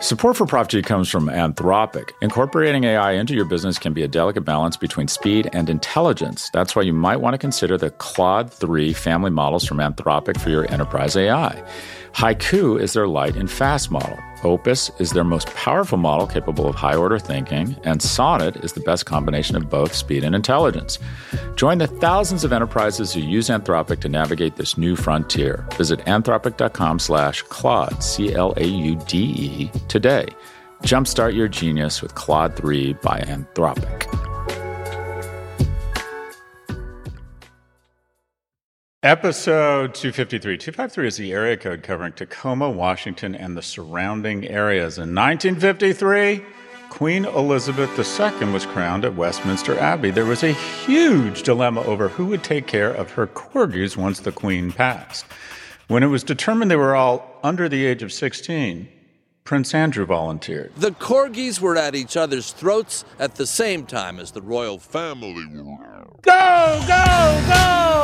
Support for Prop G comes from Anthropic. Incorporating AI into your business can be a delicate balance between speed and intelligence. That's why you might want to consider the Claude 3 family models from Anthropic for your enterprise AI. Haiku is their light and fast model. Opus is their most powerful model capable of high order thinking, and Sonnet is the best combination of both speed and intelligence. Join the thousands of enterprises who use Anthropic to navigate this new frontier. Visit anthropic.com slash Claude, C L A U D E, today. Jumpstart your genius with Claude 3 by Anthropic. Episode 253. 253 is the area code covering Tacoma, Washington, and the surrounding areas. In 1953, Queen Elizabeth II was crowned at Westminster Abbey. There was a huge dilemma over who would take care of her corgis once the Queen passed. When it was determined they were all under the age of 16, Prince Andrew volunteered. The corgis were at each other's throats at the same time as the royal family were. Go, go, go!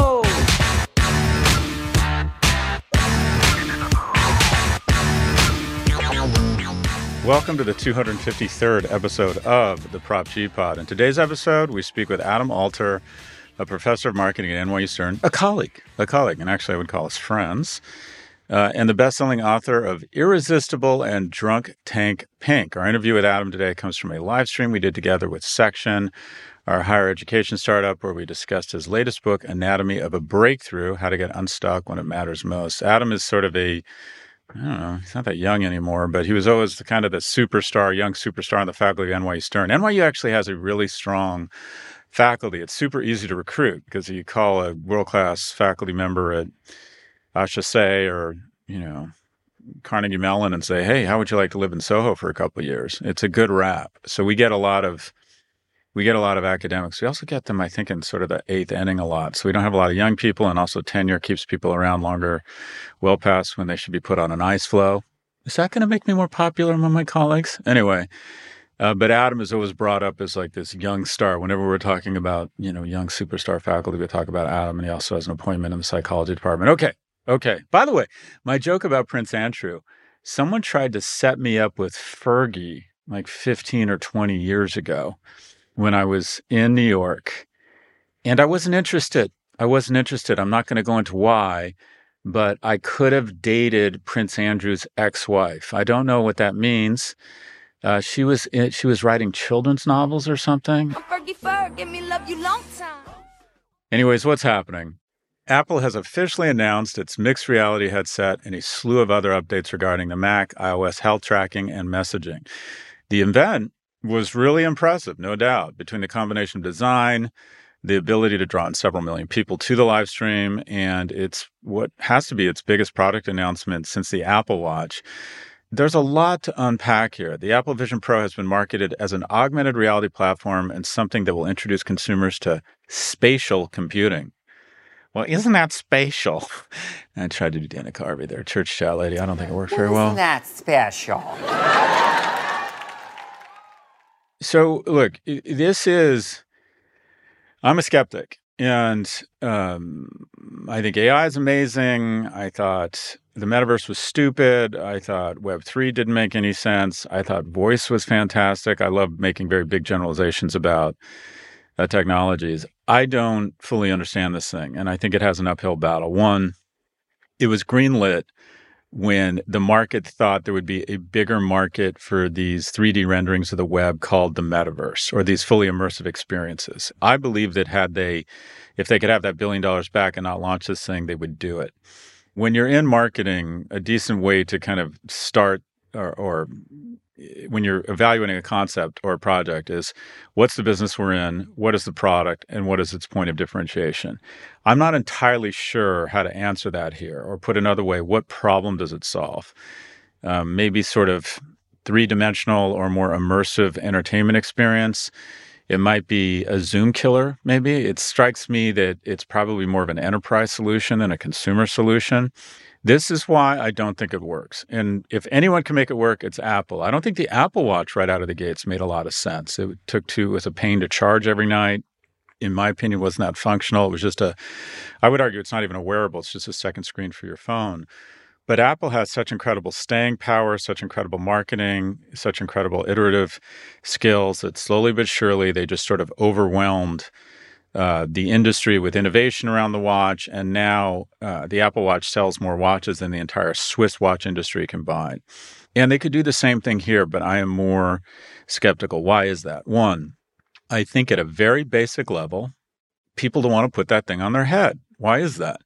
Welcome to the 253rd episode of the Prop G Pod. In today's episode, we speak with Adam Alter, a professor of marketing at NYU Stern, a colleague, a colleague, and actually I would call us friends, uh, and the best-selling author of Irresistible and Drunk Tank Pink. Our interview with Adam today comes from a live stream we did together with Section, our higher education startup, where we discussed his latest book, Anatomy of a Breakthrough: How to Get Unstuck When It Matters Most. Adam is sort of a I don't know, he's not that young anymore, but he was always the kind of the superstar, young superstar on the faculty of NYU Stern. NYU actually has a really strong faculty. It's super easy to recruit because you call a world class faculty member at HEC or, you know, Carnegie Mellon and say, hey, how would you like to live in Soho for a couple years? It's a good rap. So we get a lot of we get a lot of academics. We also get them, I think, in sort of the eighth inning a lot. So we don't have a lot of young people, and also tenure keeps people around longer, well past when they should be put on an ice floe. Is that going to make me more popular among my colleagues? Anyway, uh, but Adam is always brought up as like this young star. Whenever we're talking about, you know, young superstar faculty, we talk about Adam, and he also has an appointment in the psychology department. Okay, okay. By the way, my joke about Prince Andrew, someone tried to set me up with Fergie like 15 or 20 years ago when I was in New York, and I wasn't interested. I wasn't interested. I'm not going to go into why, but I could have dated Prince Andrew's ex-wife. I don't know what that means. Uh, she was in, she was writing children's novels or something. Fergie Ferg, give me love you long time. Anyways, what's happening? Apple has officially announced its mixed reality headset and a slew of other updates regarding the Mac, iOS health tracking, and messaging. The event was really impressive, no doubt, between the combination of design, the ability to draw in several million people to the live stream, and it's what has to be its biggest product announcement since the Apple Watch. There's a lot to unpack here. The Apple Vision Pro has been marketed as an augmented reality platform and something that will introduce consumers to spatial computing. Well, isn't that spatial? I tried to do Dana Carvey there, church chat lady. I don't think it worked very well. Isn't that special? So, look, this is, I'm a skeptic. And um, I think AI is amazing. I thought the metaverse was stupid. I thought Web3 didn't make any sense. I thought voice was fantastic. I love making very big generalizations about uh, technologies. I don't fully understand this thing. And I think it has an uphill battle. One, it was greenlit when the market thought there would be a bigger market for these 3D renderings of the web called the metaverse or these fully immersive experiences. I believe that had they, if they could have that billion dollars back and not launch this thing, they would do it. When you're in marketing, a decent way to kind of start or, or when you're evaluating a concept or a project is what's the business we're in, what is the product, and what is its point of differentiation. I'm not entirely sure how to answer that here, or put another way, what problem does it solve? Um, maybe sort of three dimensional or more immersive entertainment experience. It might be a Zoom killer, maybe. It strikes me that it's probably more of an enterprise solution than a consumer solution. This is why I don't think it works. And if anyone can make it work, it's Apple. I don't think the Apple Watch right out of the gates made a lot of sense. It took two, it was a pain to charge every night. In my opinion, wasn't that functional. It was just a, I would argue it's not even a wearable, it's just a second screen for your phone. But Apple has such incredible staying power, such incredible marketing, such incredible iterative skills that slowly but surely they just sort of overwhelmed uh, the industry with innovation around the watch, and now uh, the Apple Watch sells more watches than the entire Swiss watch industry combined. And they could do the same thing here, but I am more skeptical. Why is that? One, I think at a very basic level, people don't want to put that thing on their head. Why is that?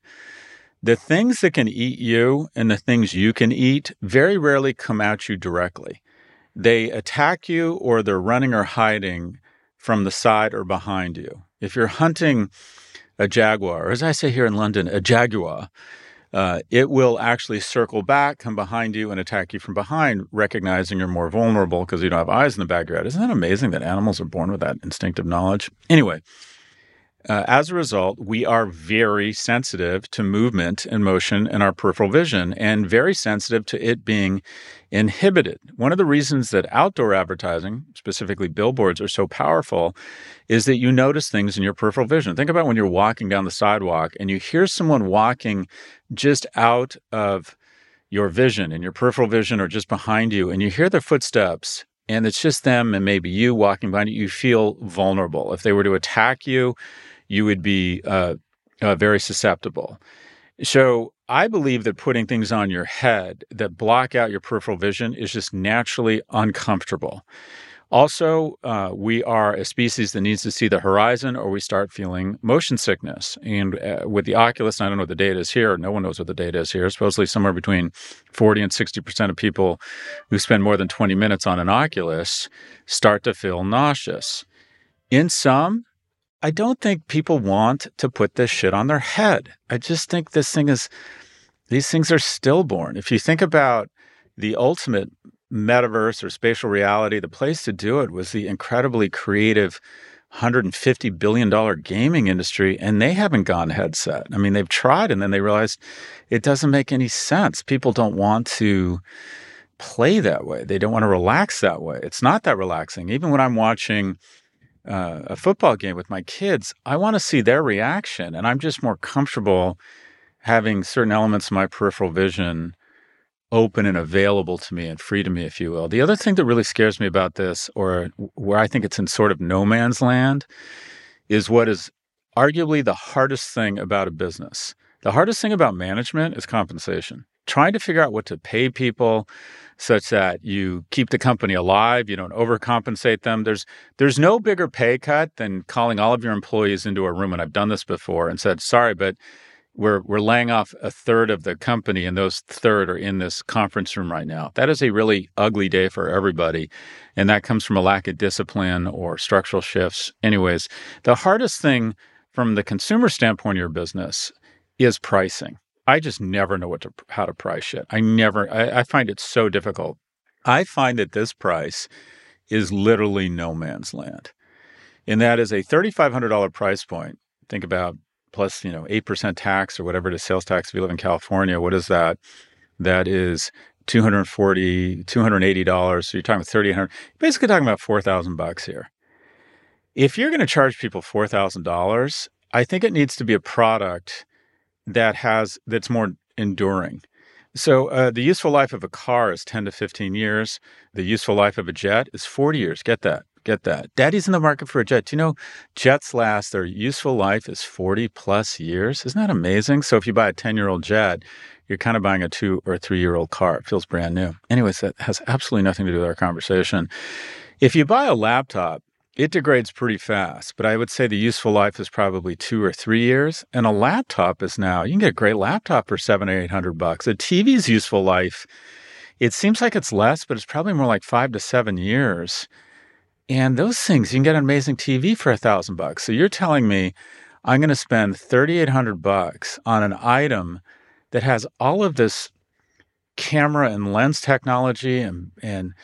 The things that can eat you and the things you can eat very rarely come at you directly. They attack you or they're running or hiding from the side or behind you. If you're hunting a jaguar, or as I say here in London, a jaguar, uh, it will actually circle back, come behind you, and attack you from behind, recognizing you're more vulnerable because you don't have eyes in the back of your head. Isn't that amazing that animals are born with that instinctive knowledge? Anyway, uh, as a result, we are very sensitive to movement and motion in our peripheral vision and very sensitive to it being inhibited. One of the reasons that outdoor advertising, specifically billboards, are so powerful is that you notice things in your peripheral vision. Think about when you're walking down the sidewalk and you hear someone walking just out of your vision in your peripheral vision or just behind you, and you hear their footsteps and it's just them and maybe you walking behind you, you feel vulnerable. If they were to attack you, you would be uh, uh, very susceptible. So I believe that putting things on your head that block out your peripheral vision is just naturally uncomfortable. Also, uh, we are a species that needs to see the horizon or we start feeling motion sickness. And uh, with the Oculus, I don't know what the data is here. No one knows what the data is here. Supposedly, somewhere between 40 and 60% of people who spend more than 20 minutes on an Oculus start to feel nauseous. In some, I don't think people want to put this shit on their head. I just think this thing is, these things are stillborn. If you think about the ultimate metaverse or spatial reality, the place to do it was the incredibly creative $150 billion gaming industry, and they haven't gone headset. I mean, they've tried and then they realized it doesn't make any sense. People don't want to play that way, they don't want to relax that way. It's not that relaxing. Even when I'm watching, uh, a football game with my kids, I want to see their reaction. And I'm just more comfortable having certain elements of my peripheral vision open and available to me and free to me, if you will. The other thing that really scares me about this, or where I think it's in sort of no man's land, is what is arguably the hardest thing about a business. The hardest thing about management is compensation. Trying to figure out what to pay people, such that you keep the company alive, you don't overcompensate them. There's there's no bigger pay cut than calling all of your employees into a room and I've done this before and said, "Sorry, but we're we're laying off a third of the company and those third are in this conference room right now." That is a really ugly day for everybody. And that comes from a lack of discipline or structural shifts. Anyways, the hardest thing from the consumer standpoint of your business is pricing. I just never know what to how to price shit. I never. I, I find it so difficult. I find that this price is literally no man's land, and that is a thirty-five hundred dollar price point. Think about plus you know eight percent tax or whatever it is sales tax if you live in California. What is that? That is 240 280 dollars so you're talking about 30 you're basically talking about 4000 bucks here if you're going to charge people $4000 i think it needs to be a product that has that's more enduring. So uh, the useful life of a car is 10 to 15 years. The useful life of a jet is 40 years. Get that. Get that. Daddy's in the market for a jet. Do you know jets last, their useful life is 40 plus years? Isn't that amazing? So if you buy a 10 year old jet, you're kind of buying a two or three year old car. It feels brand new. Anyways, that has absolutely nothing to do with our conversation. If you buy a laptop, it degrades pretty fast, but I would say the useful life is probably two or three years. And a laptop is now, you can get a great laptop for seven or eight hundred bucks. A TV's useful life It seems like it's less, but it's probably more like five to seven years. And those things, you can get an amazing TV for a thousand bucks. So you're telling me I'm going to spend 3,800 bucks on an item that has all of this camera and lens technology and, and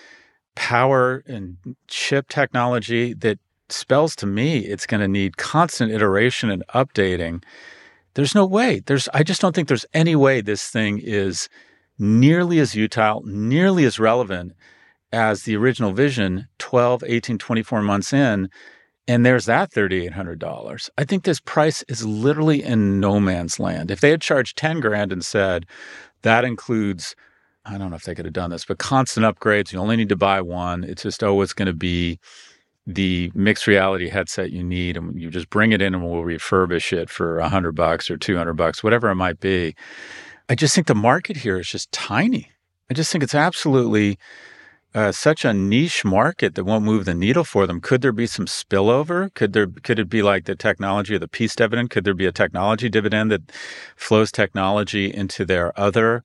power and chip technology that spells to me it's going to need constant iteration and updating. There's no way. There's I just don't think there's any way this thing is nearly as utile, nearly as relevant as the original vision 12, 18, 24 months in. And there's that $3,800. I think this price is literally in no man's land. If they had charged 10 grand and said that includes, I don't know if they could have done this, but constant upgrades, you only need to buy one. It's just always going to be the mixed reality headset you need and you just bring it in and we'll refurbish it for a hundred bucks or 200 bucks, whatever it might be. I just think the market here is just tiny. I just think it's absolutely uh, such a niche market that won't move the needle for them. Could there be some spillover? Could there could it be like the technology of the peace dividend? Could there be a technology dividend that flows technology into their other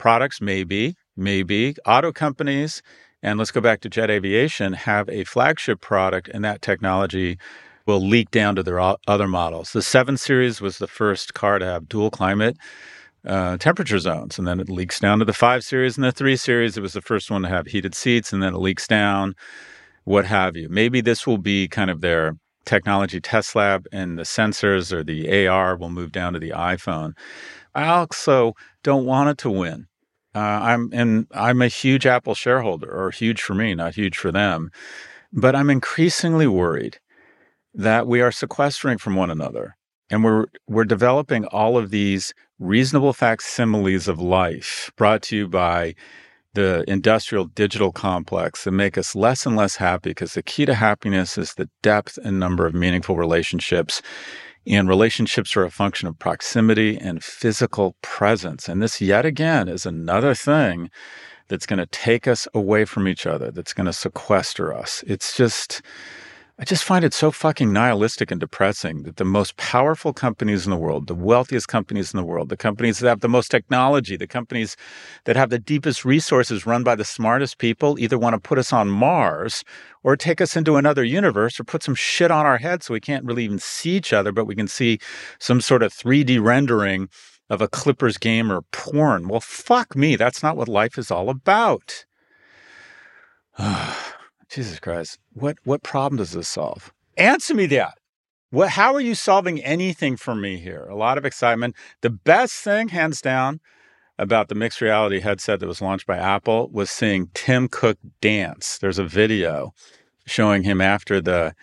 products? Maybe, maybe. Auto companies and let's go back to jet aviation, have a flagship product, and that technology will leak down to their other models. The 7 Series was the first car to have dual climate uh, temperature zones, and then it leaks down to the 5 Series and the 3 Series. It was the first one to have heated seats, and then it leaks down, what have you. Maybe this will be kind of their technology test lab, and the sensors or the AR will move down to the iPhone. I also don't want it to win. Uh, I'm and I'm a huge Apple shareholder, or huge for me, not huge for them. But I'm increasingly worried that we are sequestering from one another, and we're we're developing all of these reasonable facsimiles of life brought to you by the industrial digital complex that make us less and less happy because the key to happiness is the depth and number of meaningful relationships and relationships are a function of proximity and physical presence. And this, yet again, is another thing that's going to take us away from each other, that's going to sequester us. It's just, I just find it so fucking nihilistic and depressing that the most powerful companies in the world, the wealthiest companies in the world, the companies that have the most technology, the companies that have the deepest resources run by the smartest people either want to put us on Mars or take us into another universe or put some shit on our head so we can't really even see each other, but we can see some sort of 3D rendering of a Clippers game or porn. Well, fuck me. That's not what life is all about. Jesus Christ. What what problem does this solve? Answer me that. What how are you solving anything for me here? A lot of excitement. The best thing, hands down, about the mixed reality headset that was launched by Apple was seeing Tim Cook dance. There's a video showing him after the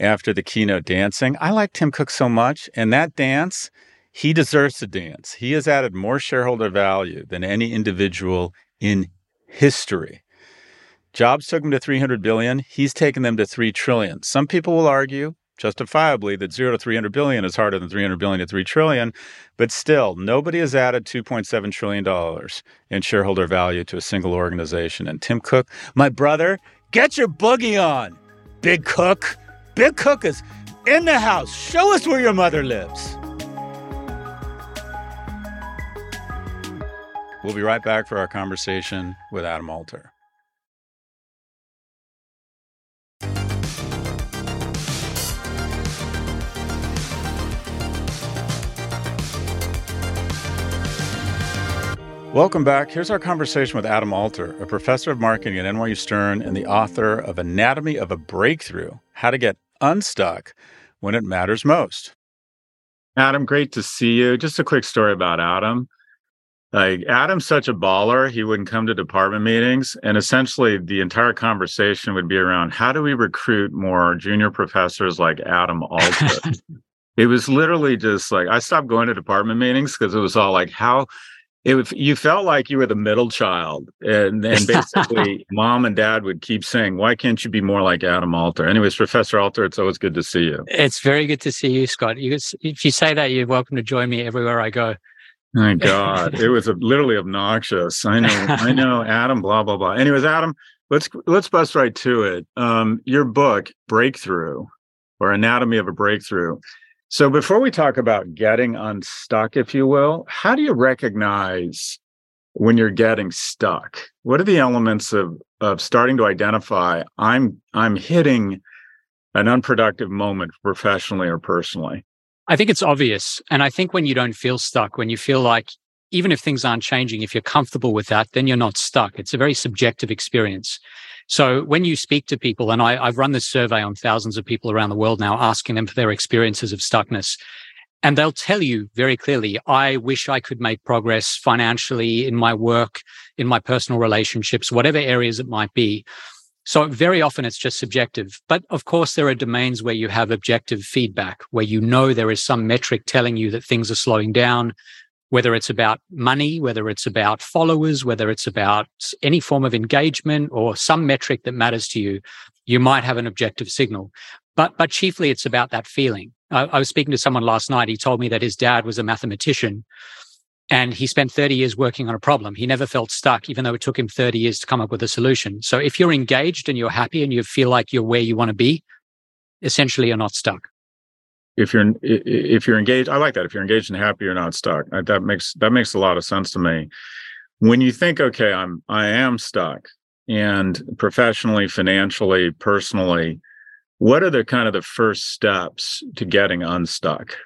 after the keynote dancing. I like Tim Cook so much, and that dance, he deserves to dance. He has added more shareholder value than any individual in history. Jobs took him to 300 billion. He's taken them to 3 trillion. Some people will argue justifiably that 0 to 300 billion is harder than 300 billion to 3 trillion, but still nobody has added 2.7 trillion dollars in shareholder value to a single organization. And Tim Cook, my brother, get your boogie on. Big Cook. Big Cook is in the house. Show us where your mother lives. We'll be right back for our conversation with Adam Alter. Welcome back. Here's our conversation with Adam Alter, a professor of marketing at NYU Stern and the author of Anatomy of a Breakthrough How to Get Unstuck When It Matters Most. Adam, great to see you. Just a quick story about Adam. Like, Adam's such a baller, he wouldn't come to department meetings. And essentially, the entire conversation would be around how do we recruit more junior professors like Adam Alter? it was literally just like, I stopped going to department meetings because it was all like, how it you felt like you were the middle child and and basically mom and dad would keep saying why can't you be more like adam alter? Anyways professor alter it's always good to see you. It's very good to see you scott. You, if you say that you're welcome to join me everywhere i go. My god it was a, literally obnoxious. I know i know adam blah blah blah. Anyways adam let's let's bust right to it. Um, your book breakthrough or anatomy of a breakthrough so before we talk about getting unstuck, if you will, how do you recognize when you're getting stuck? What are the elements of of starting to identify I'm I'm hitting an unproductive moment professionally or personally? I think it's obvious. And I think when you don't feel stuck, when you feel like even if things aren't changing, if you're comfortable with that, then you're not stuck. It's a very subjective experience. So when you speak to people, and I, have run this survey on thousands of people around the world now, asking them for their experiences of stuckness, and they'll tell you very clearly, I wish I could make progress financially in my work, in my personal relationships, whatever areas it might be. So very often it's just subjective. But of course, there are domains where you have objective feedback, where you know there is some metric telling you that things are slowing down, whether it's about money, whether it's about followers, whether it's about any form of engagement or some metric that matters to you, you might have an objective signal. But, but chiefly it's about that feeling. I, I was speaking to someone last night. He told me that his dad was a mathematician and he spent 30 years working on a problem. He never felt stuck, even though it took him 30 years to come up with a solution. So if you're engaged and you're happy and you feel like you're where you want to be, essentially you're not stuck if you're if you're engaged i like that if you're engaged and happy you're not stuck. That makes that makes a lot of sense to me. When you think okay i'm i am stuck and professionally financially personally what are the kind of the first steps to getting unstuck?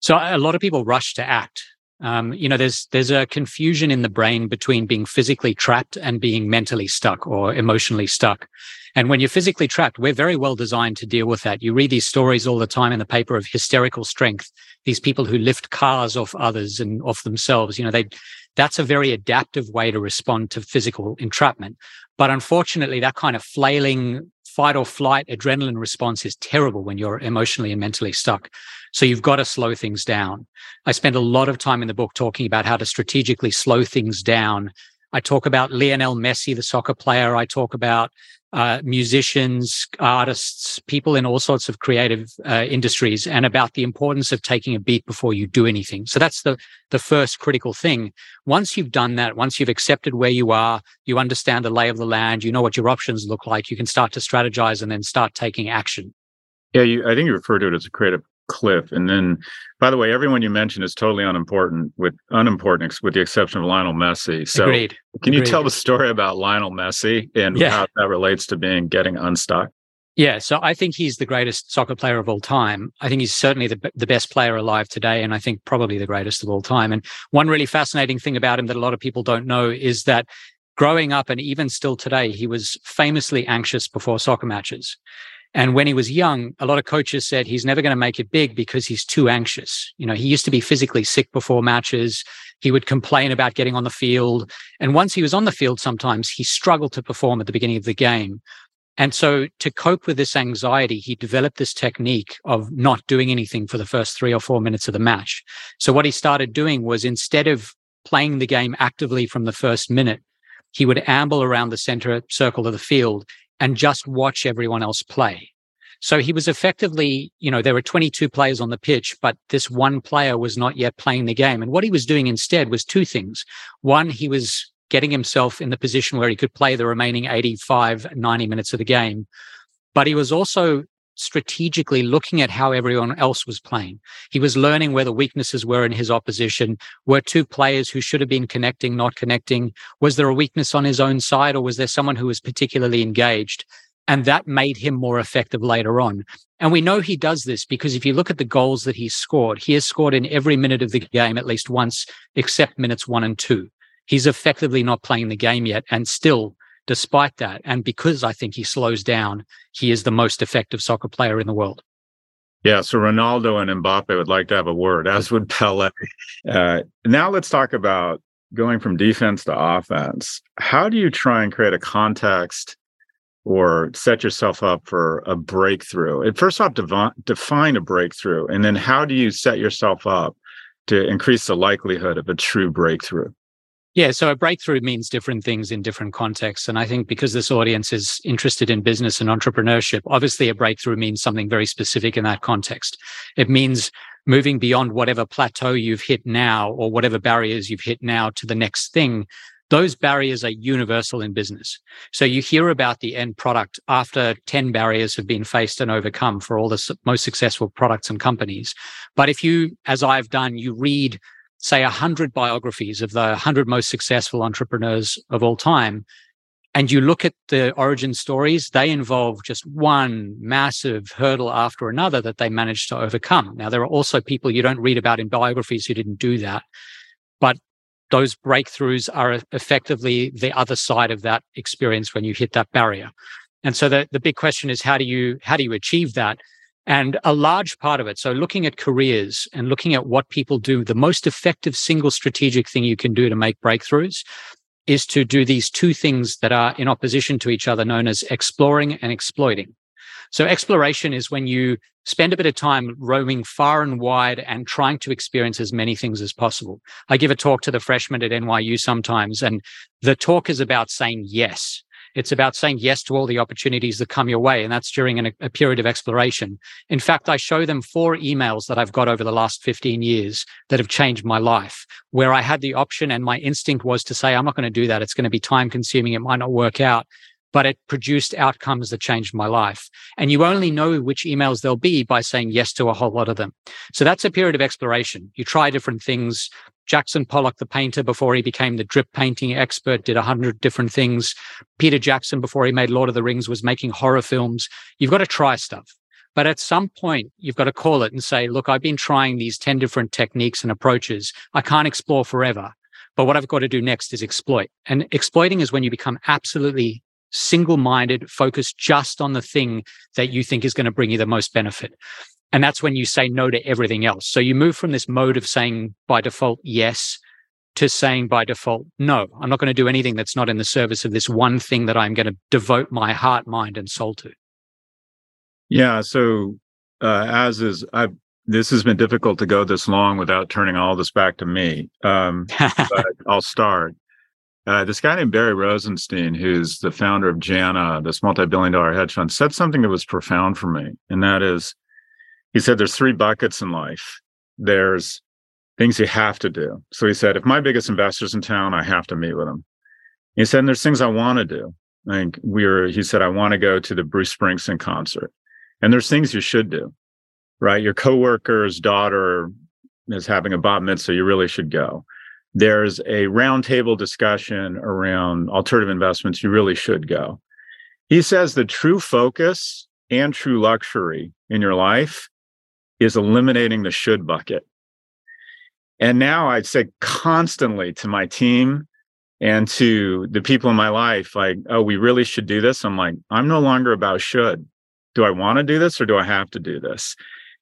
So a lot of people rush to act um, you know there's there's a confusion in the brain between being physically trapped and being mentally stuck or emotionally stuck and when you're physically trapped, we're very well designed to deal with that. You read these stories all the time in the paper of hysterical strength, these people who lift cars off others and off themselves. You know, they, that's a very adaptive way to respond to physical entrapment. But unfortunately, that kind of flailing fight or flight adrenaline response is terrible when you're emotionally and mentally stuck. So you've got to slow things down. I spend a lot of time in the book talking about how to strategically slow things down. I talk about Lionel Messi, the soccer player. I talk about uh, musicians, artists, people in all sorts of creative uh, industries, and about the importance of taking a beat before you do anything. So that's the the first critical thing. Once you've done that, once you've accepted where you are, you understand the lay of the land, you know what your options look like, you can start to strategize and then start taking action. Yeah, you, I think you refer to it as a creative cliff. And then, by the way, everyone you mentioned is totally unimportant, with unimportant, with the exception of Lionel Messi. So, Agreed. can Agreed. you tell the story about Lionel Messi and yeah. how that relates to being getting unstuck? Yeah, so I think he's the greatest soccer player of all time. I think he's certainly the, the best player alive today, and I think probably the greatest of all time. And one really fascinating thing about him that a lot of people don't know is that growing up and even still today, he was famously anxious before soccer matches. And when he was young, a lot of coaches said he's never going to make it big because he's too anxious. You know, he used to be physically sick before matches. He would complain about getting on the field. And once he was on the field, sometimes he struggled to perform at the beginning of the game. And so to cope with this anxiety, he developed this technique of not doing anything for the first three or four minutes of the match. So what he started doing was instead of playing the game actively from the first minute, he would amble around the center circle of the field and just watch everyone else play. So he was effectively, you know, there were 22 players on the pitch, but this one player was not yet playing the game. And what he was doing instead was two things. One, he was getting himself in the position where he could play the remaining 85, 90 minutes of the game. But he was also strategically looking at how everyone else was playing. He was learning where the weaknesses were in his opposition. Were two players who should have been connecting, not connecting? Was there a weakness on his own side or was there someone who was particularly engaged? And that made him more effective later on. And we know he does this because if you look at the goals that he's scored, he has scored in every minute of the game at least once, except minutes one and two. He's effectively not playing the game yet and still despite that. And because I think he slows down, he is the most effective soccer player in the world. Yeah, so Ronaldo and Mbappe would like to have a word, as would Pele. Uh, now let's talk about going from defense to offense. How do you try and create a context or set yourself up for a breakthrough? And first off, dev- define a breakthrough, and then how do you set yourself up to increase the likelihood of a true breakthrough? Yeah, so a breakthrough means different things in different contexts. And I think because this audience is interested in business and entrepreneurship, obviously a breakthrough means something very specific in that context. It means moving beyond whatever plateau you've hit now or whatever barriers you've hit now to the next thing. Those barriers are universal in business. So you hear about the end product after 10 barriers have been faced and overcome for all the most successful products and companies. But if you, as I've done, you read say 100 biographies of the 100 most successful entrepreneurs of all time, and you look at the origin stories, they involve just one massive hurdle after another that they managed to overcome. Now, there are also people you don't read about in biographies who didn't do that, but those breakthroughs are effectively the other side of that experience when you hit that barrier. And so the, the big question is how do you how do you achieve that? And a large part of it, so looking at careers and looking at what people do, the most effective single strategic thing you can do to make breakthroughs is to do these two things that are in opposition to each other, known as exploring and exploiting. So exploration is when you spend a bit of time roaming far and wide and trying to experience as many things as possible. I give a talk to the freshmen at NYU sometimes, and the talk is about saying yes. It's about saying yes to all the opportunities that come your way. And that's during an, a period of exploration. In fact, I show them four emails that I've got over the last 15 years that have changed my life, where I had the option and my instinct was to say, I'm not going to do that. It's going to be time consuming. It might not work out but it produced outcomes that changed my life. And you only know which emails there'll be by saying yes to a whole lot of them. So that's a period of exploration. You try different things. Jackson Pollock, the painter, before he became the drip painting expert, did a hundred different things. Peter Jackson, before he made Lord of the Rings, was making horror films. You've got to try stuff. But at some point, you've got to call it and say, look, I've been trying these 10 different techniques and approaches. I can't explore forever. But what I've got to do next is exploit. And exploiting is when you become absolutely single minded, focused just on the thing that you think is going to bring you the most benefit. And that's when you say no to everything else. So you move from this mode of saying by default, yes, to saying by default, no, I'm not going to do anything that's not in the service of this one thing that I'm going to devote my heart, mind, and soul to. Yeah. So, uh, as is, I've, this has been difficult to go this long without turning all this back to me. Um, but I'll start. Uh, this guy named Barry Rosenstein, who's the founder of JANA, this multi-billion dollar hedge fund, said something that was profound for me. And that is, he said, there's three buckets in life. There's things you have to do. So he said, if my biggest investor's in town, I have to meet with him. He said, and there's things I want to do. Like we were, he said, I want to go to the Bruce Springsteen concert. And there's things you should do, right? Your coworker's daughter is having a bat mitzvah. You really should go there's a roundtable discussion around alternative investments, you really should go. He says the true focus and true luxury in your life is eliminating the should bucket. And now I'd say constantly to my team and to the people in my life, like, oh, we really should do this. I'm like, I'm no longer about should. Do I want to do this or do I have to do this?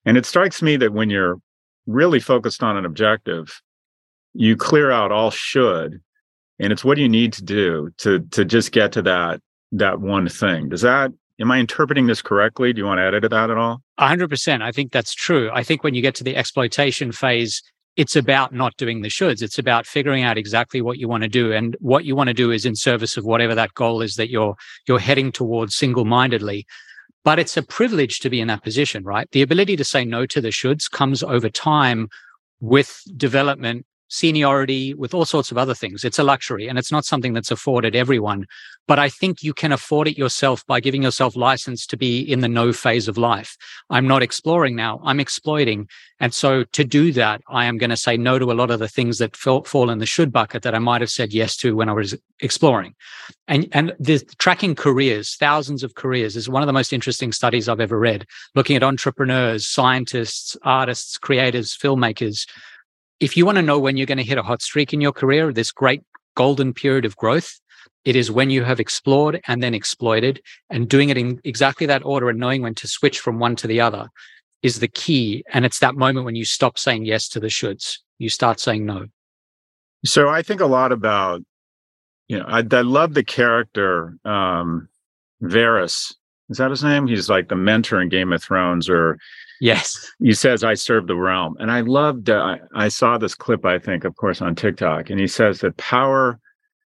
And it strikes me that when you're really focused on an objective, you clear out all should and it's what you need to do to to just get to that that one thing does that am i interpreting this correctly? Do you want to add to that at all? 100% i think that's true. I think when you get to the exploitation phase it's about not doing the shoulds. It's about figuring out exactly what you want to do and what you want to do is in service of whatever that goal is that you're you're heading towards single-mindedly. But it's a privilege to be in that position right? The ability to say no to the shoulds comes over time with development seniority, with all sorts of other things. It's a luxury and it's not something that's afforded everyone. But I think you can afford it yourself by giving yourself license to be in the no phase of life. I'm not exploring now, I'm exploiting. And so to do that, I am going to say no to a lot of the things that fall in the should bucket that I might have said yes to when I was exploring. And, and the tracking careers, thousands of careers is one of the most interesting studies I've ever read, looking at entrepreneurs, scientists, artists, creators, filmmakers, if you want to know when you're going to hit a hot streak in your career, this great golden period of growth, it is when you have explored and then exploited and doing it in exactly that order and knowing when to switch from one to the other is the key. And it's that moment when you stop saying yes to the shoulds, you start saying no. So I think a lot about, you know, I, I love the character, um, Varys. Is that his name? He's like the mentor in Game of Thrones or Yes. He says, I serve the realm. And I loved, uh, I, I saw this clip, I think, of course, on TikTok. And he says that power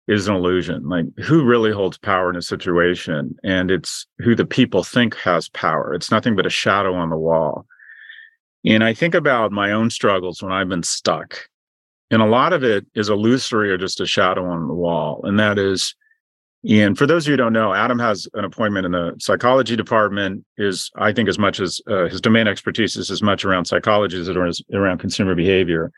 is an illusion. Like, who really holds power in a situation? And it's who the people think has power. It's nothing but a shadow on the wall. And I think about my own struggles when I've been stuck. And a lot of it is illusory or just a shadow on the wall. And that is, and for those of you who don't know, Adam has an appointment in the psychology department. Is I think as much as uh, his domain expertise is as much around psychology as it is around consumer behavior.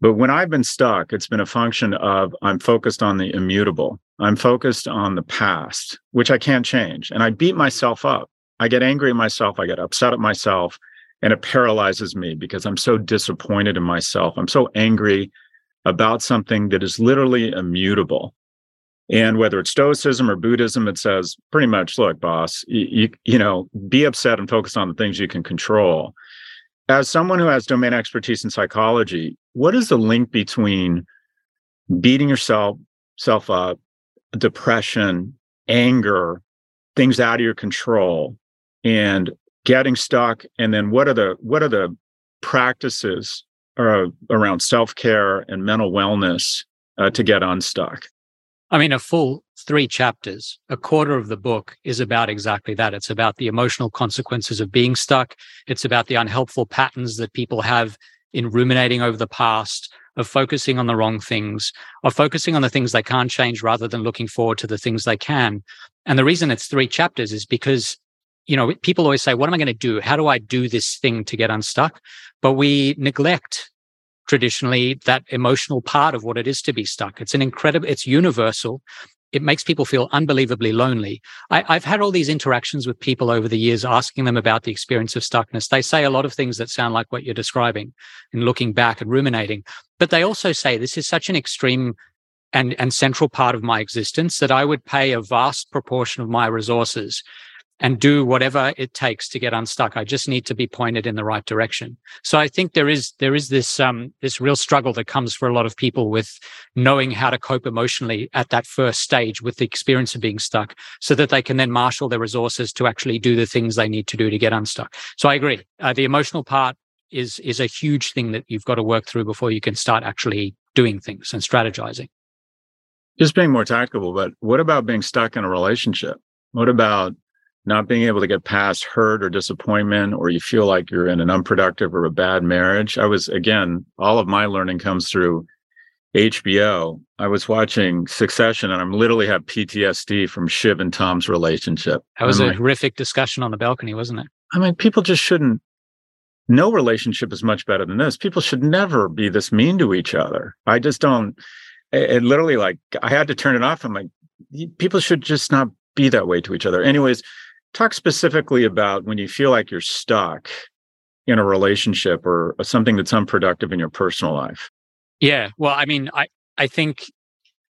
But when I've been stuck, it's been a function of I'm focused on the immutable. I'm focused on the past, which I can't change. And I beat myself up. I get angry at myself. I get upset at myself. And it paralyzes me because I'm so disappointed in myself. I'm so angry about something that is literally immutable. And whether it's Stoicism or Buddhism, it says pretty much, look, boss, you, you, know, be upset and focus on the things you can control. As someone who has domain expertise in psychology, what is the link between beating yourself self up, depression, anger, things out of your control, and getting stuck? And then what are the what are the practices uh, around self care and mental wellness uh, to get unstuck? I mean, a full three chapters, a quarter of the book is about exactly that. It's about the emotional consequences of being stuck. It's about the unhelpful patterns that people have in ruminating over the past, of focusing on the wrong things, of focusing on the things they can't change rather than looking forward to the things they can. And the reason it's three chapters is because, you know, people always say, what am I going to do? How do I do this thing to get unstuck? But we neglect traditionally that emotional part of what it is to be stuck. It's an incredible, it's universal. It makes people feel unbelievably lonely. I, have had all these interactions with people over the years, asking them about the experience of stuckness. They say a lot of things that sound like what you're describing and looking back and ruminating. But they also say this is such an extreme and, and central part of my existence that I would pay a vast proportion of my resources and do whatever it takes to get unstuck. I just need to be pointed in the right direction. So I think there is there is this um, this real struggle that comes for a lot of people with knowing how to cope emotionally at that first stage with the experience of being stuck, so that they can then marshal their resources to actually do the things they need to do to get unstuck. So I agree. Uh, the emotional part is is a huge thing that you've got to work through before you can start actually doing things and strategizing. Just being more tactical, but what about being stuck in a relationship? What about not being able to get past hurt or disappointment, or you feel like you're in an unproductive or a bad marriage. I was, again, all of my learning comes through HBO. I was watching Succession and I'm literally have PTSD from Shiv and Tom's relationship. That was I'm a like, horrific discussion on the balcony, wasn't it? I mean, people just shouldn't. No relationship is much better than this. People should never be this mean to each other. I just don't. It, it literally, like, I had to turn it off. I'm like, people should just not be that way to each other. Anyways, talk specifically about when you feel like you're stuck in a relationship or uh, something that's unproductive in your personal life. Yeah. Well, I mean, I, I think,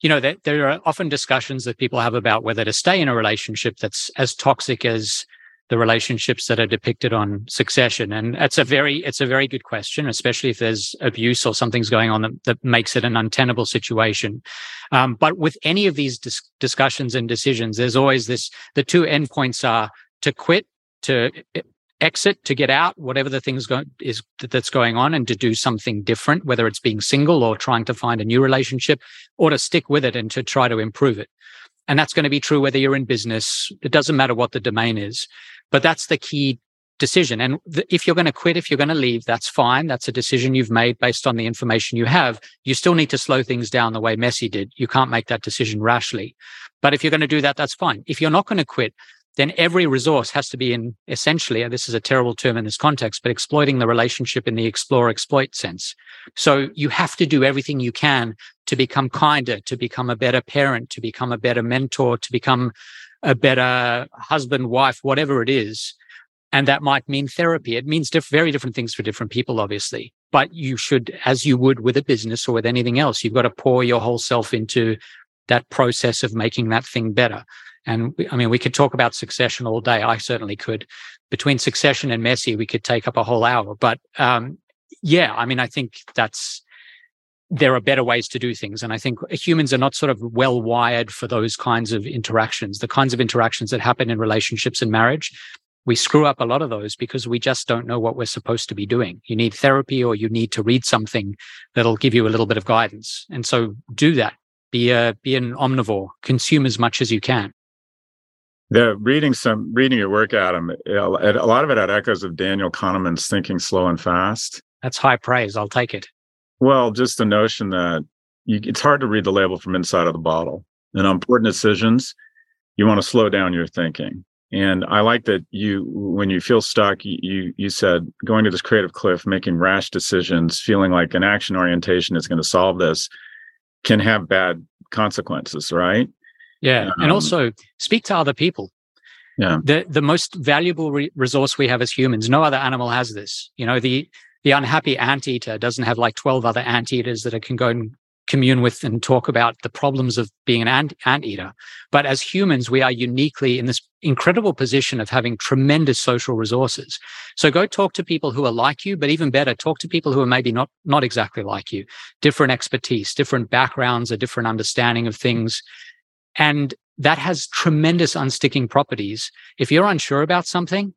you know, that there are often discussions that people have about whether to stay in a relationship that's as toxic as the relationships that are depicted on succession. And it's a very it's a very good question especially if there's abuse or something's going on that, that makes it an untenable situation. Um, but with any of these dis- discussions and decisions there's always this the two endpoints are to quit to exit to get out whatever the things go- is that's going on and to do something different whether it's being single or trying to find a new relationship or to stick with it and to try to improve it. And that's going to be true whether you're in business. It doesn't matter what the domain is but that's the key decision. And th- if you're going to quit, if you're going to leave, that's fine. That's a decision you've made based on the information you have. You still need to slow things down the way Messi did. You can't make that decision rashly. But if you're going to do that, that's fine. If you're not going to quit, then every resource has to be in essentially, and this is a terrible term in this context, but exploiting the relationship in the explore exploit sense. So you have to do everything you can to become kinder, to become a better parent, to become a better mentor, to become a better husband, wife, whatever it is. And that might mean therapy. It means diff- very different things for different people, obviously. But you should, as you would with a business or with anything else, you've got to pour your whole self into that process of making that thing better. And I mean, we could talk about succession all day. I certainly could. Between succession and Messi, we could take up a whole hour. But um, yeah, I mean, I think that's there are better ways to do things. And I think humans are not sort of well wired for those kinds of interactions, the kinds of interactions that happen in relationships and marriage. We screw up a lot of those because we just don't know what we're supposed to be doing. You need therapy or you need to read something that'll give you a little bit of guidance. And so do that. Be a, be an omnivore, consume as much as you can. The reading some reading your work, Adam, a lot of it had echoes of Daniel Kahneman's Thinking Slow and Fast. That's high praise. I'll take it. Well, just the notion that you, it's hard to read the label from inside of the bottle. And on important decisions, you want to slow down your thinking. And I like that you, when you feel stuck, you you said going to this creative cliff, making rash decisions, feeling like an action orientation is going to solve this, can have bad consequences, right? Yeah, um, and also speak to other people. Yeah, the the most valuable re- resource we have as humans. No other animal has this. You know, the the unhappy anteater doesn't have like twelve other anteaters that it can go and commune with and talk about the problems of being an ant, anteater. But as humans, we are uniquely in this incredible position of having tremendous social resources. So go talk to people who are like you, but even better, talk to people who are maybe not, not exactly like you, different expertise, different backgrounds, a different understanding of things. And that has tremendous unsticking properties. If you're unsure about something,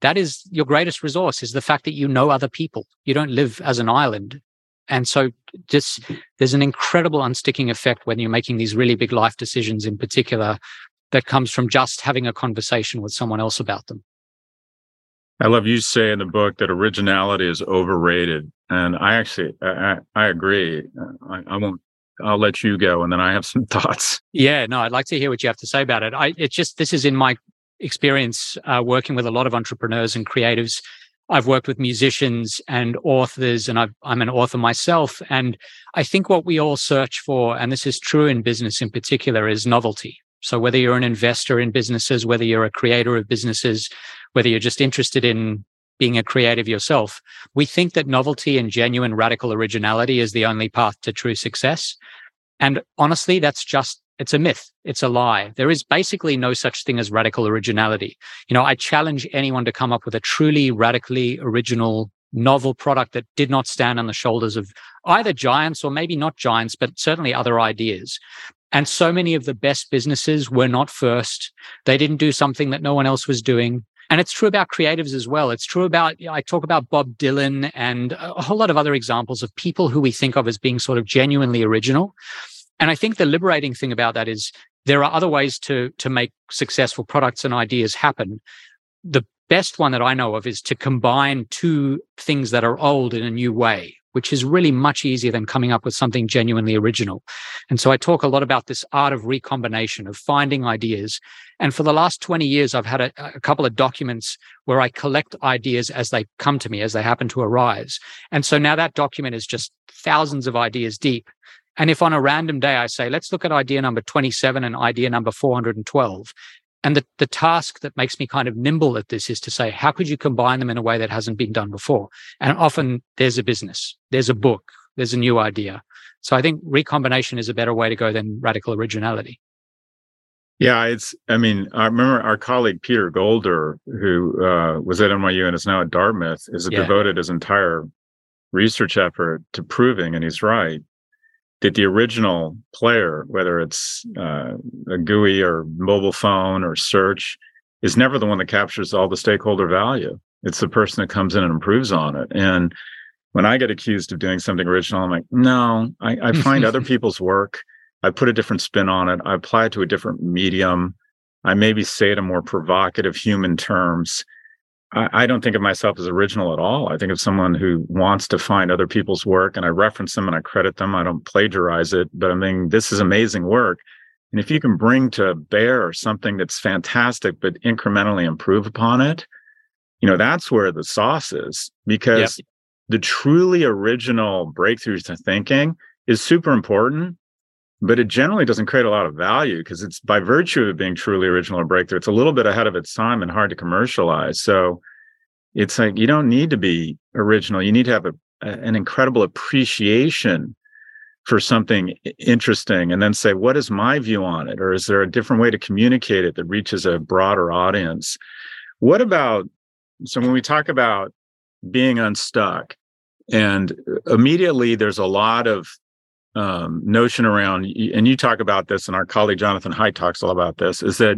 that is your greatest resource is the fact that you know other people. You don't live as an island. And so just there's an incredible unsticking effect when you're making these really big life decisions in particular that comes from just having a conversation with someone else about them. I love you say in the book that originality is overrated. And I actually, I, I agree. I, I won't I'll let you go and then I have some thoughts. Yeah, no, I'd like to hear what you have to say about it. I it's just this is in my experience uh, working with a lot of entrepreneurs and creatives I've worked with musicians and authors, and i am an author myself. And I think what we all search for, and this is true in business in particular, is novelty. So whether you're an investor in businesses, whether you're a creator of businesses, whether you're just interested in being a creative yourself, we think that novelty and genuine radical originality is the only path to true success. And honestly, that's just it's a myth. It's a lie. There is basically no such thing as radical originality. You know, I challenge anyone to come up with a truly radically original novel product that did not stand on the shoulders of either giants or maybe not giants, but certainly other ideas. And so many of the best businesses were not first. They didn't do something that no one else was doing. And it's true about creatives as well. It's true about, I talk about Bob Dylan and a whole lot of other examples of people who we think of as being sort of genuinely original. And I think the liberating thing about that is there are other ways to, to make successful products and ideas happen. The best one that I know of is to combine two things that are old in a new way, which is really much easier than coming up with something genuinely original. And so I talk a lot about this art of recombination, of finding ideas. And for the last 20 years, I've had a, a, couple of documents where I collect ideas as they come to me, as they happen to arise. And so now that document is just thousands of ideas deep. And if on a random day I say, let's look at idea number 27 and idea number 412, and the, the task that makes me kind of nimble at this is to say, how could you combine them in a way that hasn't been done before? And often there's a business, there's a book, there's a new idea. So I think recombination is a better way to go than radical originality. Yeah, it's. I mean, I remember our colleague Peter Golder, who uh, was at NYU and is now at Dartmouth, is yeah. devoted his entire research effort to proving, and he's right, that the original player, whether it's uh, a GUI or mobile phone or search, is never the one that captures all the stakeholder value. It's the person that comes in and improves on it. And when I get accused of doing something original, I'm like, no, I, I find other people's work. I put a different spin on it. I apply it to a different medium. I maybe say it in more provocative human terms. I, I don't think of myself as original at all. I think of someone who wants to find other people's work and I reference them and I credit them. I don't plagiarize it, but I mean, this is amazing work. And if you can bring to bear something that's fantastic, but incrementally improve upon it, you know, that's where the sauce is because yep. the truly original breakthroughs to thinking is super important, but it generally doesn't create a lot of value because it's by virtue of being truly original or breakthrough, it's a little bit ahead of its time and hard to commercialize. So it's like you don't need to be original. You need to have a, an incredible appreciation for something interesting and then say, what is my view on it? Or is there a different way to communicate it that reaches a broader audience? What about so when we talk about being unstuck, and uh, immediately there's a lot of um, notion around, and you talk about this, and our colleague Jonathan Haidt talks a lot about this, is that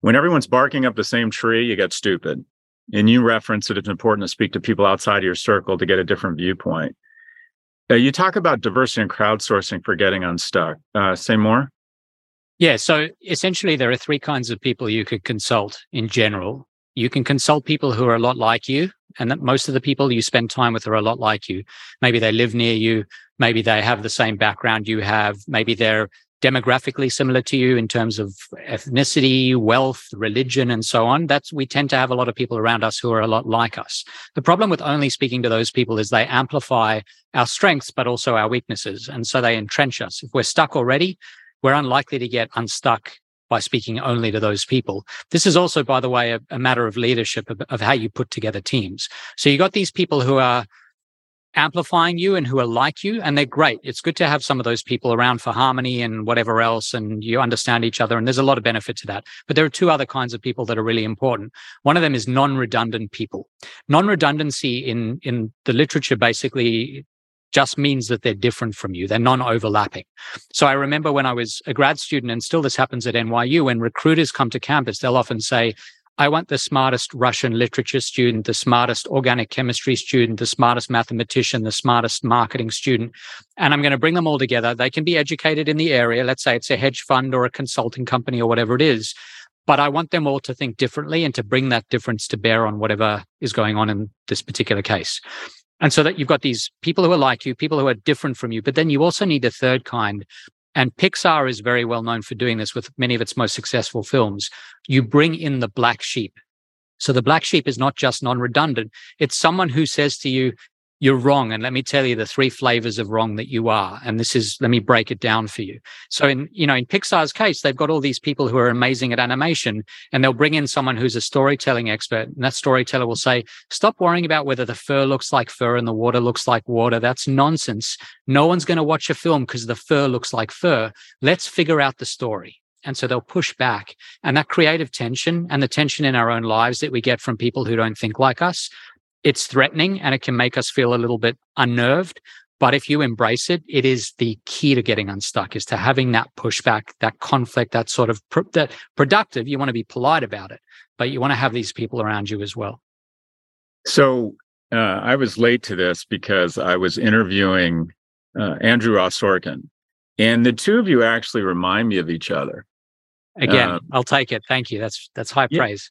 when everyone's barking up the same tree, you get stupid. And you reference that it's important to speak to people outside of your circle to get a different viewpoint. Uh, you talk about diversity and crowdsourcing for getting unstuck. Uh, say more. Yeah. So essentially, there are three kinds of people you could consult in general. You can consult people who are a lot like you, and that most of the people you spend time with are a lot like you. Maybe they live near you. Maybe they have the same background you have. Maybe they're demographically similar to you in terms of ethnicity, wealth, religion, and so on. That's we tend to have a lot of people around us who are a lot like us. The problem with only speaking to those people is they amplify our strengths, but also our weaknesses. And so they entrench us. If we're stuck already, we're unlikely to get unstuck by speaking only to those people. This is also, by the way, a, a matter of leadership of, of how you put together teams. So you got these people who are amplifying you and who are like you and they're great it's good to have some of those people around for harmony and whatever else and you understand each other and there's a lot of benefit to that but there are two other kinds of people that are really important one of them is non-redundant people non-redundancy in in the literature basically just means that they're different from you. They're non-overlapping. So I remember when I was a grad student, and still this happens at NYU, when recruiters come to campus, they'll often say, I want the smartest Russian literature student, the smartest organic chemistry student, the smartest mathematician, the smartest marketing student. And I'm going to bring them all together. They can be educated in the area. Let's say it's a hedge fund or a consulting company or whatever it is. But I want them all to think differently and to bring that difference to bear on whatever is going on in this particular case. And so that you've got these people who are like you, people who are different from you, but then you also need a third kind and Pixar is very well known for doing this with many of its most successful films. You bring in the black sheep. So the black sheep is not just non redundant, it's someone who says to you, you're wrong. And let me tell you the three flavors of wrong that you are. And this is, let me break it down for you. So in, you know, in Pixar's case, they've got all these people who are amazing at animation and they'll bring in someone who's a storytelling expert. And that storyteller will say, stop worrying about whether the fur looks like fur and the water looks like water. That's nonsense. No one's going to watch a film because the fur looks like fur. Let's figure out the story. And so they'll push back. And that creative tension and the tension in our own lives that we get from people who don't think like us it's threatening and it can make us feel a little bit unnerved. But if you embrace it, it is the key to getting unstuck is to having that pushback, that conflict, that sort of pr- that productive. You want to be polite about it, but you want to have these people around you as well. So uh, I was late to this because I was interviewing uh, Andrew Ross Sorkin, and the two of you actually remind me of each other. Again, uh, I'll take it. Thank you. That's that's high yeah. praise.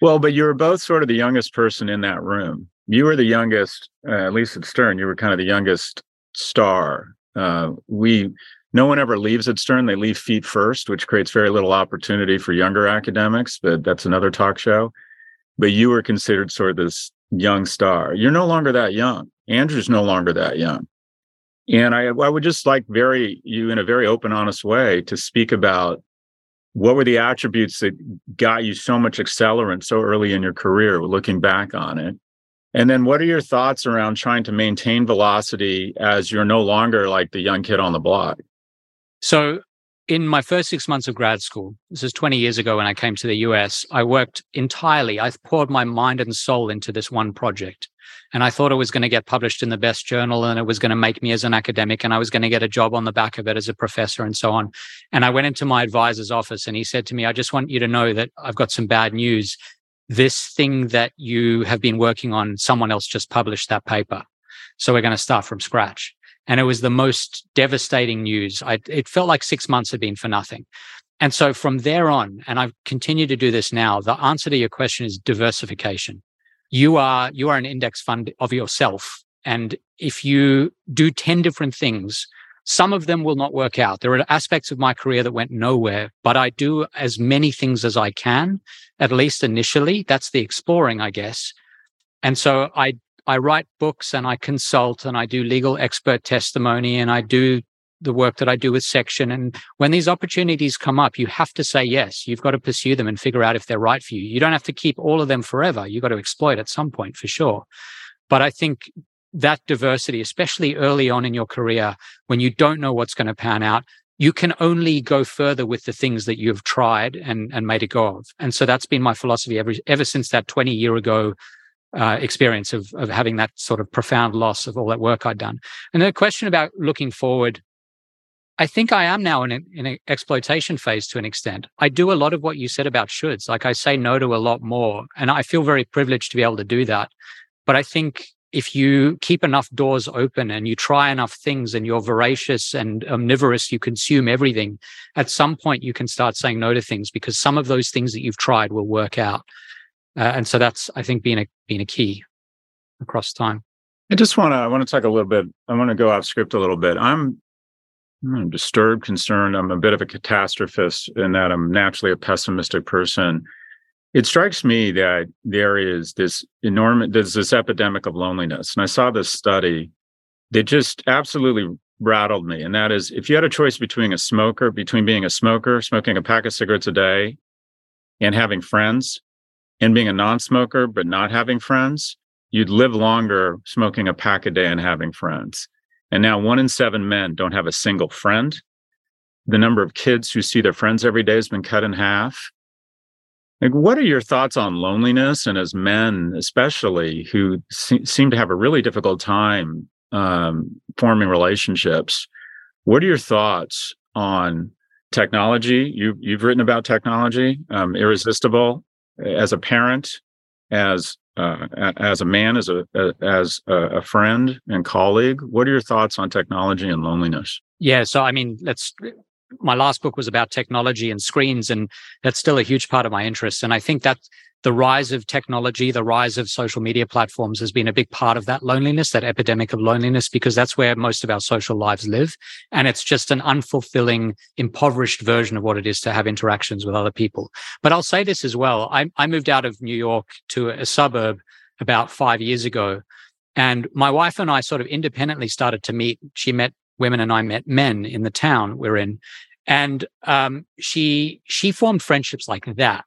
Well, but you were both sort of the youngest person in that room. You were the youngest, uh, at least at Stern. You were kind of the youngest star. Uh, we, no one ever leaves at Stern. They leave feet first, which creates very little opportunity for younger academics. But that's another talk show. But you were considered sort of this young star. You're no longer that young. Andrew's no longer that young. And I, I would just like very you in a very open, honest way to speak about what were the attributes that got you so much accelerant so early in your career looking back on it? And then what are your thoughts around trying to maintain velocity as you're no longer like the young kid on the block? So in my first six months of grad school, this is 20 years ago when I came to the US, I worked entirely. I poured my mind and soul into this one project. And I thought it was going to get published in the best journal and it was going to make me as an academic and I was going to get a job on the back of it as a professor and so on. And I went into my advisor's office and he said to me, I just want you to know that I've got some bad news. This thing that you have been working on, someone else just published that paper. So we're going to start from scratch. And it was the most devastating news. I, it felt like six months had been for nothing. And so from there on, and I've continued to do this now, the answer to your question is diversification. You are, you are an index fund of yourself. And if you do 10 different things, some of them will not work out. There are aspects of my career that went nowhere, but I do as many things as I can, at least initially. That's the exploring, I guess. And so I I write books and I consult and I do legal expert testimony and I do the work that I do with section. And when these opportunities come up, you have to say yes. You've got to pursue them and figure out if they're right for you. You don't have to keep all of them forever. You've got to exploit at some point for sure. But I think that diversity, especially early on in your career, when you don't know what's going to pan out, you can only go further with the things that you've tried and, and made a go of. And so that's been my philosophy ever, ever since that 20 year ago uh, experience of, of having that sort of profound loss of all that work I'd done. And the question about looking forward, I think I am now in, a, in an exploitation phase to an extent. I do a lot of what you said about shoulds. Like I say no to a lot more, and I feel very privileged to be able to do that. But I think if you keep enough doors open and you try enough things and you're voracious and omnivorous, you consume everything, at some point you can start saying no to things because some of those things that you've tried will work out. Uh, and so that's, I think, being a being a key across time. I just want to I want to talk a little bit. I want to go off script a little bit. I'm I'm disturbed, concerned. I'm a bit of a catastrophist in that I'm naturally a pessimistic person. It strikes me that there is this enormous, there's this epidemic of loneliness. And I saw this study that just absolutely rattled me. And that is if you had a choice between a smoker, between being a smoker, smoking a pack of cigarettes a day, and having friends, and being a non smoker, but not having friends, you'd live longer smoking a pack a day and having friends. And now one in seven men don't have a single friend. The number of kids who see their friends every day has been cut in half. Like, what are your thoughts on loneliness? And as men, especially, who se- seem to have a really difficult time um, forming relationships, what are your thoughts on technology? You, you've written about technology, um, irresistible. As a parent, as uh, as a man, as a as a friend and colleague. What are your thoughts on technology and loneliness? Yeah, so I mean, let's. My last book was about technology and screens, and that's still a huge part of my interest. And I think that the rise of technology, the rise of social media platforms has been a big part of that loneliness, that epidemic of loneliness, because that's where most of our social lives live. And it's just an unfulfilling, impoverished version of what it is to have interactions with other people. But I'll say this as well. I, I moved out of New York to a suburb about five years ago. And my wife and I sort of independently started to meet. She met women and I met men in the town we're in. And um, she she formed friendships like that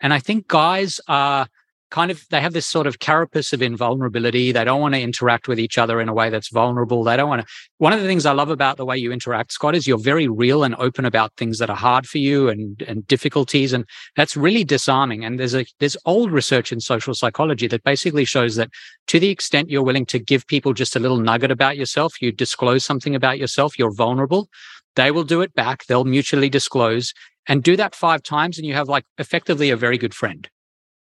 and I think guys are kind of they have this sort of carapace of invulnerability. They don't want to interact with each other in a way that's vulnerable. They don't want to. One of the things I love about the way you interact, Scott, is you're very real and open about things that are hard for you and and difficulties, and that's really disarming. And there's a there's old research in social psychology that basically shows that to the extent you're willing to give people just a little nugget about yourself, you disclose something about yourself, you're vulnerable. They will do it back. They'll mutually disclose and do that five times and you have like effectively a very good friend.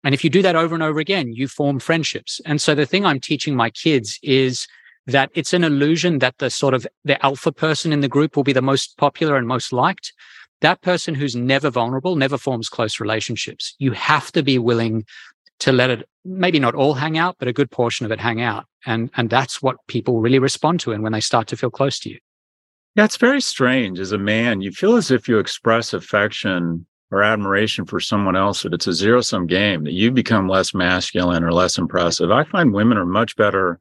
And if you do that over and over again, you form friendships. And so the thing I'm teaching my kids is that it's an illusion that the sort of the alpha person in the group will be the most popular and most liked. That person who's never vulnerable never forms close relationships. You have to be willing to let it maybe not all hang out, but a good portion of it hang out. And and that's what people really respond to and when they start to feel close to you. Yeah, it's very strange. As a man, you feel as if you express affection or admiration for someone else, but it's a zero sum game that you become less masculine or less impressive. I find women are much better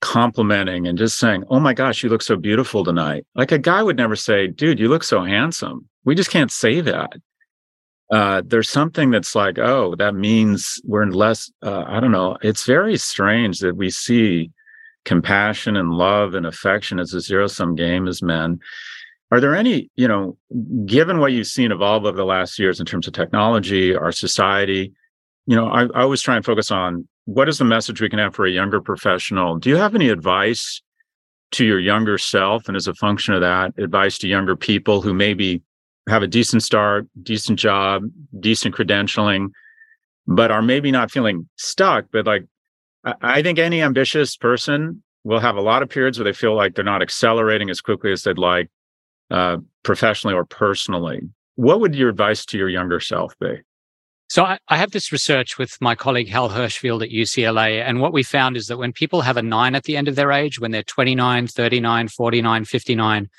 complimenting and just saying, Oh my gosh, you look so beautiful tonight. Like a guy would never say, Dude, you look so handsome. We just can't say that. Uh, there's something that's like, oh, that means we're less, uh, I don't know. It's very strange that we see compassion and love and affection as a zero sum game as men. Are there any, you know, given what you've seen evolve over the last years in terms of technology, our society, you know, I, I always try and focus on what is the message we can have for a younger professional? Do you have any advice to your younger self? And as a function of that, advice to younger people who maybe have a decent start, decent job, decent credentialing, but are maybe not feeling stuck, but like I think any ambitious person will have a lot of periods where they feel like they're not accelerating as quickly as they'd like, uh, professionally or personally. What would your advice to your younger self be? So I, I, have this research with my colleague Hal Hershfield at UCLA. And what we found is that when people have a nine at the end of their age, when they're 29, 39, 49, 59,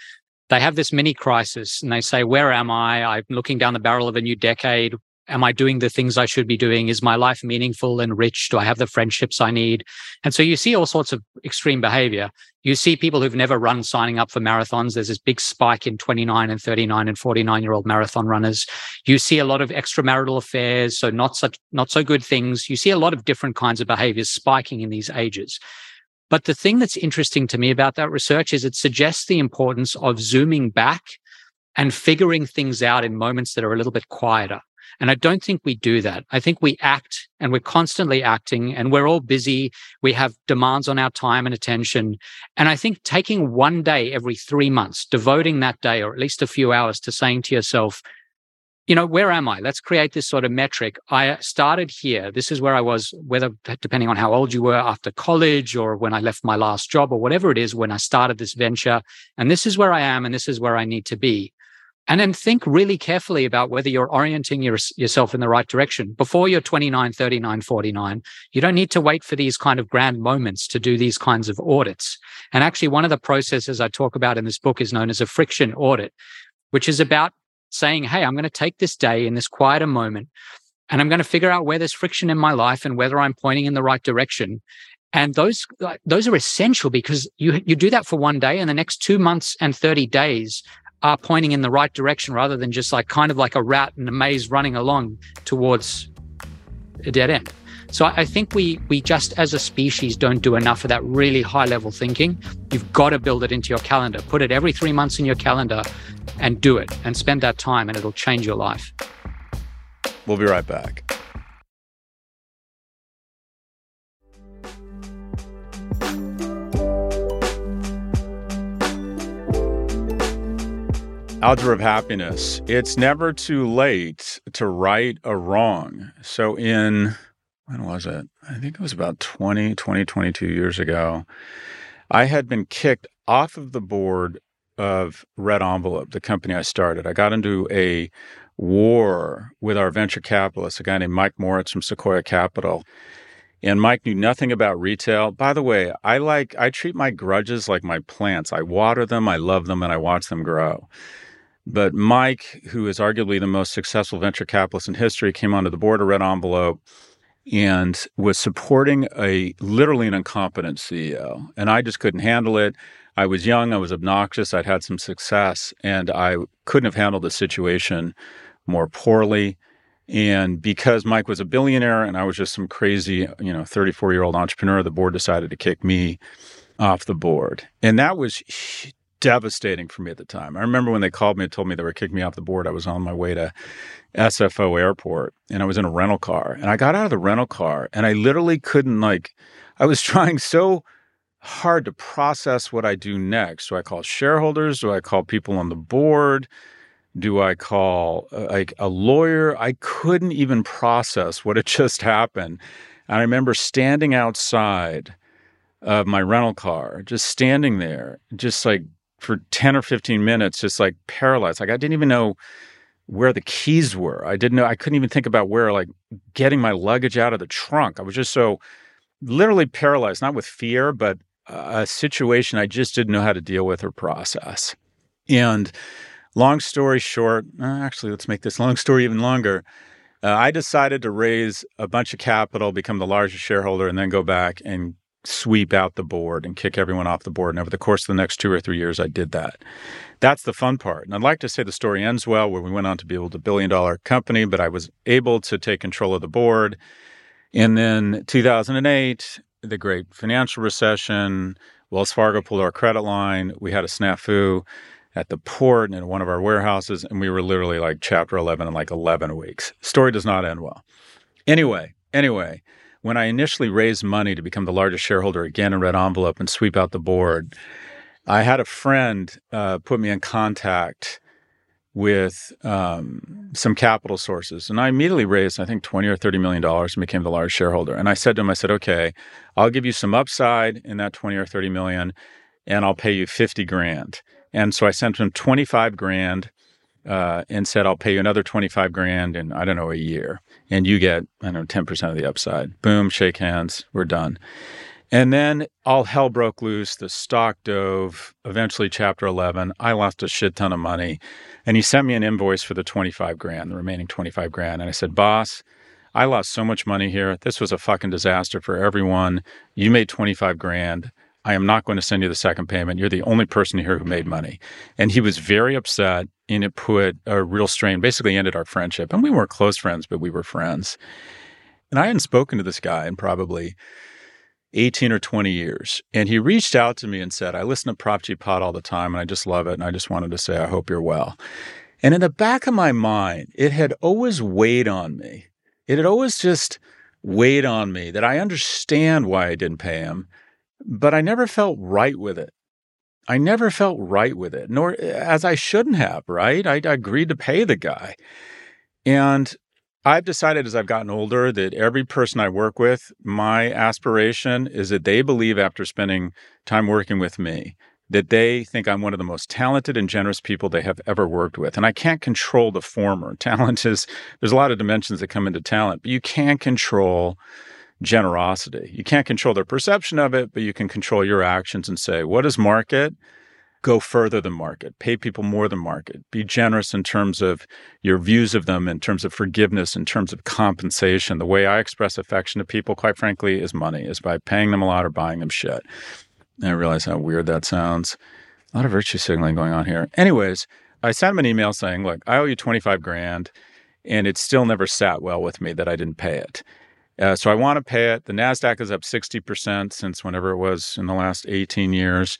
they have this mini crisis and they say, where am I? I'm looking down the barrel of a new decade am I doing the things I should be doing? Is my life meaningful and rich? Do I have the friendships I need? And so you see all sorts of extreme behavior. You see people who've never run signing up for marathons. There's this big spike in 29 and 39 and 49 year old marathon runners. You see a lot of extramarital affairs. So not such, not so good things. You see a lot of different kinds of behaviors spiking in these ages. But the thing that's interesting to me about that research is it suggests the importance of zooming back and figuring things out in moments that are a little bit quieter. And I don't think we do that. I think we act and we're constantly acting and we're all busy. We have demands on our time and attention. And I think taking one day every three months, devoting that day or at least a few hours to saying to yourself, you know, where am I? Let's create this sort of metric. I started here. This is where I was, whether depending on how old you were after college or when I left my last job or whatever it is, when I started this venture. And this is where I am and this is where I need to be. And then think really carefully about whether you're orienting your, yourself in the right direction before you're 29, 39, 49. You don't need to wait for these kind of grand moments to do these kinds of audits. And actually, one of the processes I talk about in this book is known as a friction audit, which is about saying, Hey, I'm going to take this day in this quieter moment and I'm going to figure out where there's friction in my life and whether I'm pointing in the right direction. And those, those are essential because you, you do that for one day and the next two months and 30 days are pointing in the right direction rather than just like kind of like a rat in a maze running along towards a dead end. So I think we we just as a species don't do enough of that really high level thinking. You've got to build it into your calendar. Put it every 3 months in your calendar and do it and spend that time and it'll change your life. We'll be right back. Algebra of Happiness. It's never too late to right a wrong. So, in when was it? I think it was about 20, 20, 22 years ago. I had been kicked off of the board of Red Envelope, the company I started. I got into a war with our venture capitalist, a guy named Mike Moritz from Sequoia Capital. And Mike knew nothing about retail. By the way, I like I treat my grudges like my plants. I water them, I love them, and I watch them grow. But Mike, who is arguably the most successful venture capitalist in history, came onto the board of Red Envelope and was supporting a literally an incompetent CEO. And I just couldn't handle it. I was young, I was obnoxious, I'd had some success, and I couldn't have handled the situation more poorly. And because Mike was a billionaire and I was just some crazy, you know, 34 year old entrepreneur, the board decided to kick me off the board. And that was devastating for me at the time. I remember when they called me and told me they were kicking me off the board. I was on my way to SFO airport and I was in a rental car. And I got out of the rental car and I literally couldn't like I was trying so hard to process what I do next. Do I call shareholders? Do I call people on the board? Do I call uh, like a lawyer? I couldn't even process what had just happened. And I remember standing outside of my rental car, just standing there, just like for 10 or 15 minutes, just like paralyzed. Like I didn't even know where the keys were. I didn't know, I couldn't even think about where, like getting my luggage out of the trunk. I was just so literally paralyzed, not with fear, but a situation I just didn't know how to deal with or process. And long story short, uh, actually, let's make this long story even longer. Uh, I decided to raise a bunch of capital, become the largest shareholder, and then go back and sweep out the board and kick everyone off the board. And over the course of the next two or three years, I did that. That's the fun part. And I'd like to say the story ends well, where we went on to build a billion dollar company, but I was able to take control of the board. And then 2008, the great financial recession, Wells Fargo pulled our credit line. We had a snafu at the port and in one of our warehouses, and we were literally like chapter 11 in like 11 weeks. Story does not end well. Anyway, anyway, when I initially raised money to become the largest shareholder again in Red Envelope and sweep out the board, I had a friend uh, put me in contact with um, some capital sources, and I immediately raised, I think, twenty or thirty million dollars and became the largest shareholder. And I said to him, I said, "Okay, I'll give you some upside in that twenty or thirty million, and I'll pay you fifty grand." And so I sent him twenty five grand uh, and said, I'll pay you another 25 grand in, I don't know, a year. And you get, I don't know, 10% of the upside. Boom, shake hands, we're done. And then all hell broke loose. The stock dove. Eventually, chapter 11, I lost a shit ton of money. And he sent me an invoice for the 25 grand, the remaining 25 grand. And I said, Boss, I lost so much money here. This was a fucking disaster for everyone. You made 25 grand. I am not going to send you the second payment. You're the only person here who made money. And he was very upset and it put a real strain, basically ended our friendship. And we weren't close friends, but we were friends. And I hadn't spoken to this guy in probably 18 or 20 years. And he reached out to me and said, I listen to Prof G Pod all the time and I just love it. And I just wanted to say, I hope you're well. And in the back of my mind, it had always weighed on me. It had always just weighed on me that I understand why I didn't pay him but I never felt right with it. I never felt right with it, nor as I shouldn't have, right? I, I agreed to pay the guy. And I've decided as I've gotten older that every person I work with, my aspiration is that they believe after spending time working with me that they think I'm one of the most talented and generous people they have ever worked with. And I can't control the former. Talent is, there's a lot of dimensions that come into talent, but you can't control generosity. You can't control their perception of it, but you can control your actions and say, what is market? Go further than market, pay people more than market, be generous in terms of your views of them, in terms of forgiveness, in terms of compensation. The way I express affection to people, quite frankly, is money, is by paying them a lot or buying them shit. And I realize how weird that sounds. A lot of virtue signaling going on here. Anyways, I sent him an email saying, look, I owe you 25 grand, and it still never sat well with me that I didn't pay it. Uh, so I want to pay it. The NASDAQ is up 60% since whenever it was in the last 18 years.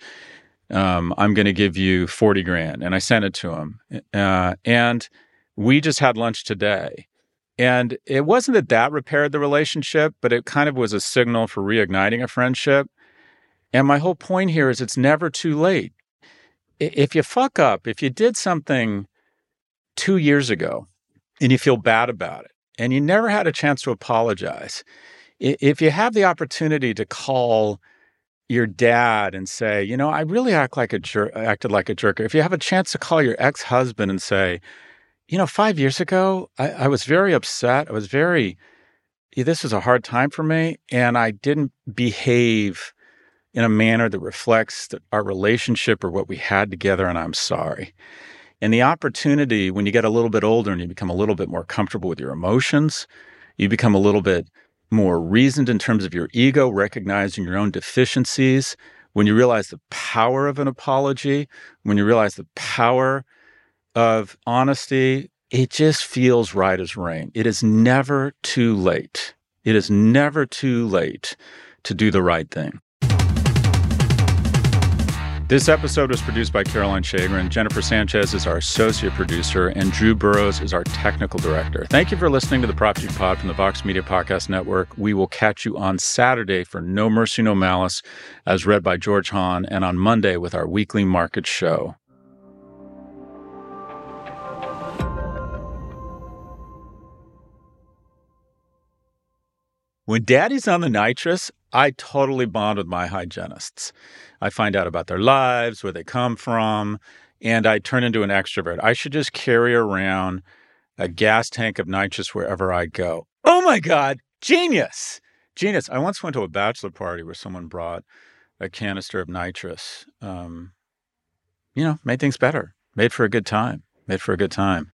Um, I'm going to give you 40 grand. And I sent it to him. Uh, and we just had lunch today. And it wasn't that that repaired the relationship, but it kind of was a signal for reigniting a friendship. And my whole point here is it's never too late. If you fuck up, if you did something two years ago and you feel bad about it and you never had a chance to apologize, if you have the opportunity to call your dad and say, you know, I really act like a acted like a jerk. If you have a chance to call your ex husband and say, you know, five years ago, I, I was very upset. I was very, this was a hard time for me, and I didn't behave in a manner that reflects our relationship or what we had together, and I'm sorry. And the opportunity when you get a little bit older and you become a little bit more comfortable with your emotions, you become a little bit more reasoned in terms of your ego, recognizing your own deficiencies. When you realize the power of an apology, when you realize the power of honesty, it just feels right as rain. It is never too late. It is never too late to do the right thing. This episode was produced by Caroline Shagrin. Jennifer Sanchez is our associate producer, and Drew Burrows is our technical director. Thank you for listening to the Prof G Pod from the Vox Media Podcast Network. We will catch you on Saturday for No Mercy, No Malice, as read by George Hahn, and on Monday with our weekly market show. When daddy's on the nitrous, I totally bond with my hygienists. I find out about their lives, where they come from, and I turn into an extrovert. I should just carry around a gas tank of nitrous wherever I go. Oh my God, genius! Genius. I once went to a bachelor party where someone brought a canister of nitrous. Um, you know, made things better, made for a good time, made for a good time.